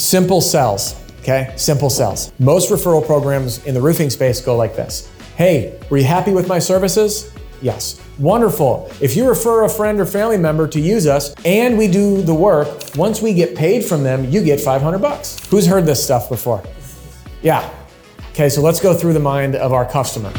Simple sells, okay? Simple sells. Most referral programs in the roofing space go like this Hey, were you happy with my services? Yes. Wonderful. If you refer a friend or family member to use us and we do the work, once we get paid from them, you get 500 bucks. Who's heard this stuff before? Yeah. Okay, so let's go through the mind of our customer.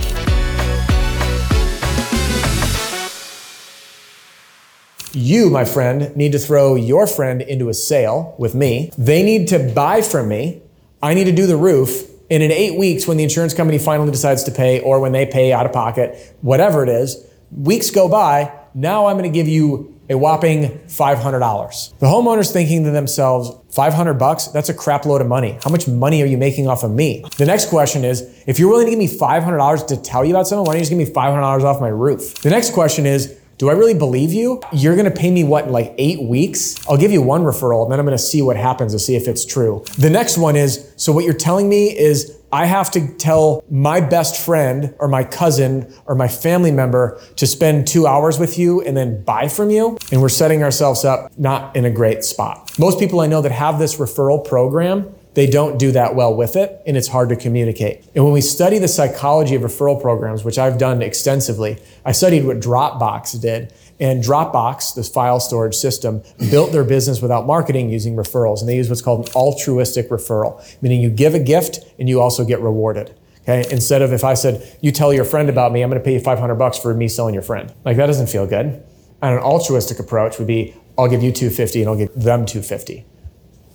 You, my friend, need to throw your friend into a sale with me. They need to buy from me. I need to do the roof. And in eight weeks, when the insurance company finally decides to pay, or when they pay out of pocket, whatever it is, weeks go by. Now I'm going to give you a whopping $500. The homeowner's thinking to themselves, 500 bucks? That's a crap load of money. How much money are you making off of me? The next question is, if you're willing to give me $500 to tell you about something, why don't you just give me $500 off my roof? The next question is, do I really believe you? You're gonna pay me what, in like eight weeks? I'll give you one referral and then I'm gonna see what happens to see if it's true. The next one is so what you're telling me is I have to tell my best friend or my cousin or my family member to spend two hours with you and then buy from you. And we're setting ourselves up not in a great spot. Most people I know that have this referral program they don't do that well with it and it's hard to communicate. And when we study the psychology of referral programs, which I've done extensively, I studied what Dropbox did. And Dropbox, this file storage system, built their business without marketing using referrals. And they use what's called an altruistic referral, meaning you give a gift and you also get rewarded. Okay. Instead of if I said, you tell your friend about me, I'm going to pay you 500 bucks for me selling your friend. Like that doesn't feel good. And an altruistic approach would be, I'll give you 250 and I'll give them 250.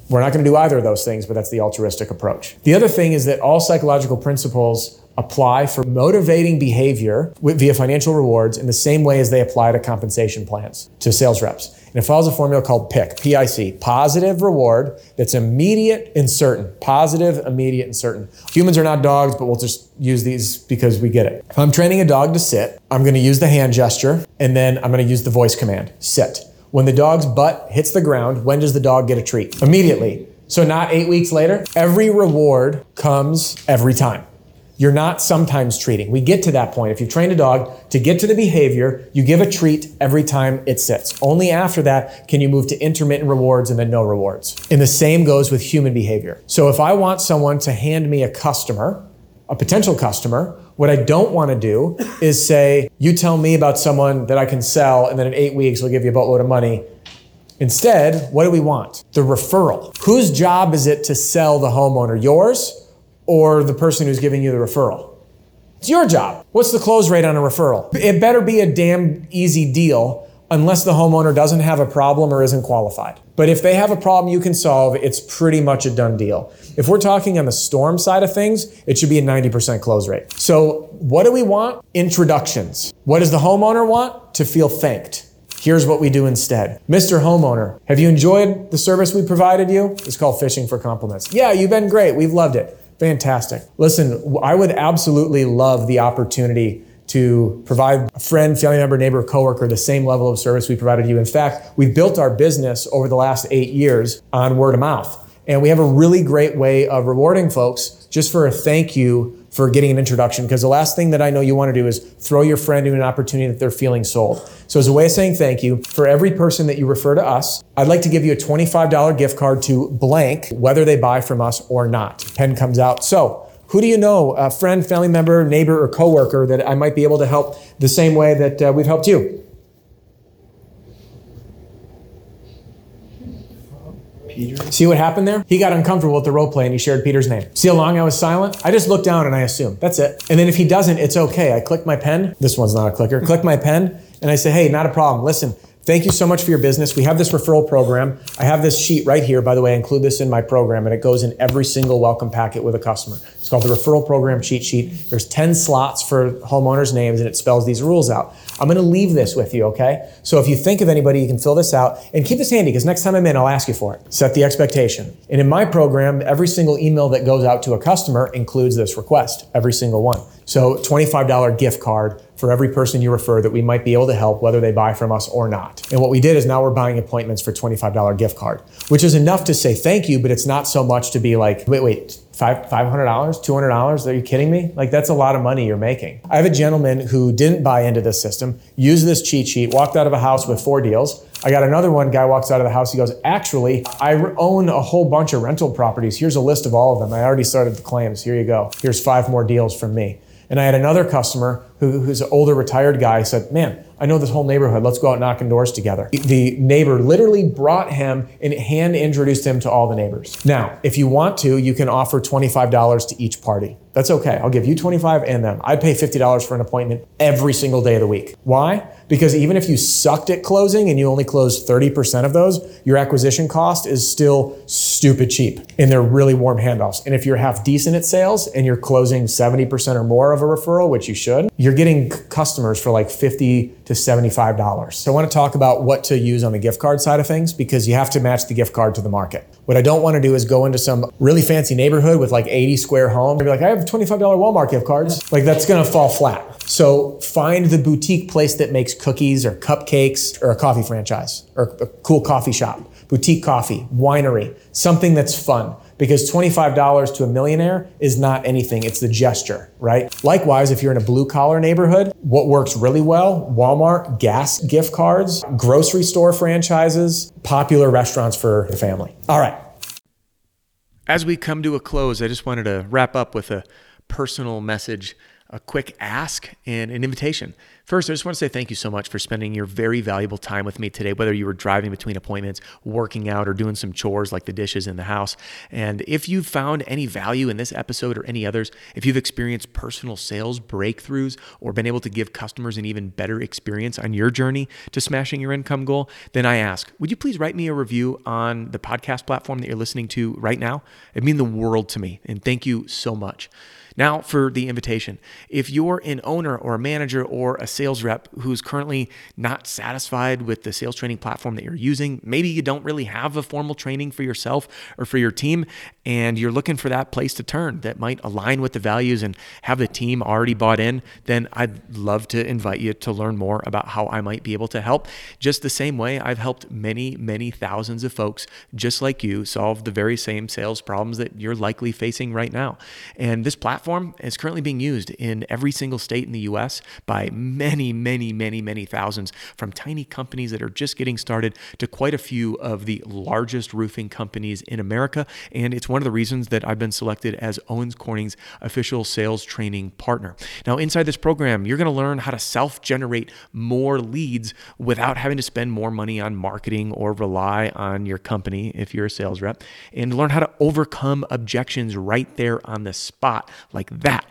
We're not going to do either of those things, but that's the altruistic approach. The other thing is that all psychological principles apply for motivating behavior via financial rewards in the same way as they apply to compensation plans to sales reps. And it follows a formula called PIC, P-I-C, positive reward that's immediate and certain. Positive, immediate, and certain. Humans are not dogs, but we'll just use these because we get it. If I'm training a dog to sit, I'm going to use the hand gesture and then I'm going to use the voice command, sit. When the dog's butt hits the ground, when does the dog get a treat? Immediately. So, not eight weeks later. Every reward comes every time. You're not sometimes treating. We get to that point. If you train a dog to get to the behavior, you give a treat every time it sits. Only after that can you move to intermittent rewards and then no rewards. And the same goes with human behavior. So if I want someone to hand me a customer, a potential customer, what I don't want to do is say, you tell me about someone that I can sell, and then in eight weeks, I'll give you a boatload of money. Instead, what do we want? The referral. Whose job is it to sell the homeowner? Yours or the person who's giving you the referral? It's your job. What's the close rate on a referral? It better be a damn easy deal unless the homeowner doesn't have a problem or isn't qualified. But if they have a problem you can solve, it's pretty much a done deal. If we're talking on the storm side of things, it should be a 90% close rate. So, what do we want? Introductions. What does the homeowner want? To feel thanked. Here's what we do instead. Mr. Homeowner, have you enjoyed the service we provided you? It's called fishing for compliments. Yeah, you've been great. We've loved it. Fantastic. Listen, I would absolutely love the opportunity to provide a friend, family member, neighbor, coworker the same level of service we provided you. In fact, we've built our business over the last eight years on word of mouth. And we have a really great way of rewarding folks just for a thank you for getting an introduction. Because the last thing that I know you want to do is throw your friend into an opportunity that they're feeling sold. So, as a way of saying thank you, for every person that you refer to us, I'd like to give you a $25 gift card to blank, whether they buy from us or not. Pen comes out. So, who do you know, a friend, family member, neighbor, or coworker that I might be able to help the same way that uh, we've helped you? Peter. See what happened there? He got uncomfortable with the role play and he shared Peter's name. See how long I was silent? I just looked down and I assume. That's it. And then if he doesn't, it's okay. I click my pen. This one's not a clicker. Click my pen and I say, hey, not a problem. Listen, Thank you so much for your business. We have this referral program. I have this sheet right here, by the way. I include this in my program, and it goes in every single welcome packet with a customer. It's called the referral program cheat sheet. There's 10 slots for homeowners' names, and it spells these rules out. I'm going to leave this with you, okay? So if you think of anybody, you can fill this out and keep this handy because next time I'm in, I'll ask you for it. Set the expectation. And in my program, every single email that goes out to a customer includes this request, every single one. So $25 gift card for every person you refer that we might be able to help, whether they buy from us or not. And what we did is now we're buying appointments for $25 gift card, which is enough to say thank you, but it's not so much to be like, wait, wait, Five, $500, $200? Are you kidding me? Like, that's a lot of money you're making. I have a gentleman who didn't buy into this system, used this cheat sheet, walked out of a house with four deals. I got another one guy walks out of the house. He goes, Actually, I own a whole bunch of rental properties. Here's a list of all of them. I already started the claims. Here you go. Here's five more deals from me. And I had another customer who, who's an older retired guy said, Man, I know this whole neighborhood. Let's go out knocking doors together. The neighbor literally brought him and hand introduced him to all the neighbors. Now, if you want to, you can offer $25 to each party. That's okay. I'll give you 25 and them. I'd pay $50 for an appointment every single day of the week. Why? Because even if you sucked at closing and you only closed 30% of those, your acquisition cost is still stupid cheap and they're really warm handoffs. And if you're half decent at sales and you're closing 70% or more of a referral, which you should, you're getting customers for like 50 to $75. So I want to talk about what to use on the gift card side of things because you have to match the gift card to the market. What I don't want to do is go into some really fancy neighborhood with like 80 square homes and be like, I have $25 Walmart gift cards. Like that's going to fall flat. So find the boutique place that makes cookies or cupcakes or a coffee franchise or a cool coffee shop, boutique coffee, winery, something that's fun because $25 to a millionaire is not anything. It's the gesture, right? Likewise, if you're in a blue collar neighborhood, what works really well, Walmart, gas gift cards, grocery store franchises, popular restaurants for the family. All right. As we come to a close, I just wanted to wrap up with a personal message a quick ask and an invitation. First, I just want to say thank you so much for spending your very valuable time with me today, whether you were driving between appointments, working out, or doing some chores like the dishes in the house. And if you've found any value in this episode or any others, if you've experienced personal sales breakthroughs or been able to give customers an even better experience on your journey to smashing your income goal, then I ask, would you please write me a review on the podcast platform that you're listening to right now? It'd mean the world to me. And thank you so much. Now, for the invitation. If you're an owner or a manager or a sales rep who's currently not satisfied with the sales training platform that you're using, maybe you don't really have a formal training for yourself or for your team, and you're looking for that place to turn that might align with the values and have the team already bought in, then I'd love to invite you to learn more about how I might be able to help. Just the same way I've helped many, many thousands of folks just like you solve the very same sales problems that you're likely facing right now. And this platform platform is currently being used in every single state in the US by many, many, many, many thousands, from tiny companies that are just getting started to quite a few of the largest roofing companies in America. And it's one of the reasons that I've been selected as Owens Corning's official sales training partner. Now, inside this program, you're going to learn how to self generate more leads without having to spend more money on marketing or rely on your company if you're a sales rep, and learn how to overcome objections right there on the spot like that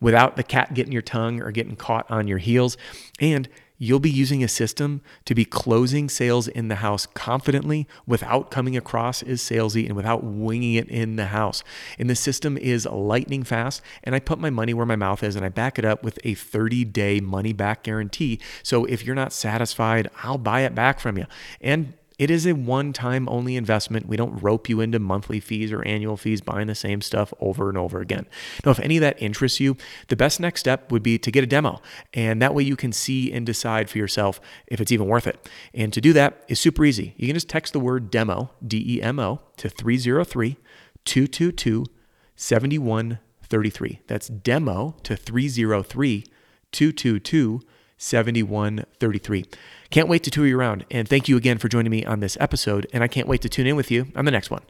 without the cat getting your tongue or getting caught on your heels. And you'll be using a system to be closing sales in the house confidently without coming across as salesy and without winging it in the house. And the system is lightning fast. And I put my money where my mouth is and I back it up with a 30 day money back guarantee. So if you're not satisfied, I'll buy it back from you. And it is a one time only investment. We don't rope you into monthly fees or annual fees buying the same stuff over and over again. Now, if any of that interests you, the best next step would be to get a demo. And that way you can see and decide for yourself if it's even worth it. And to do that is super easy. You can just text the word demo, D E M O, to 303 222 7133. That's demo to 303 222 7133. Can't wait to tour you around. And thank you again for joining me on this episode. And I can't wait to tune in with you on the next one.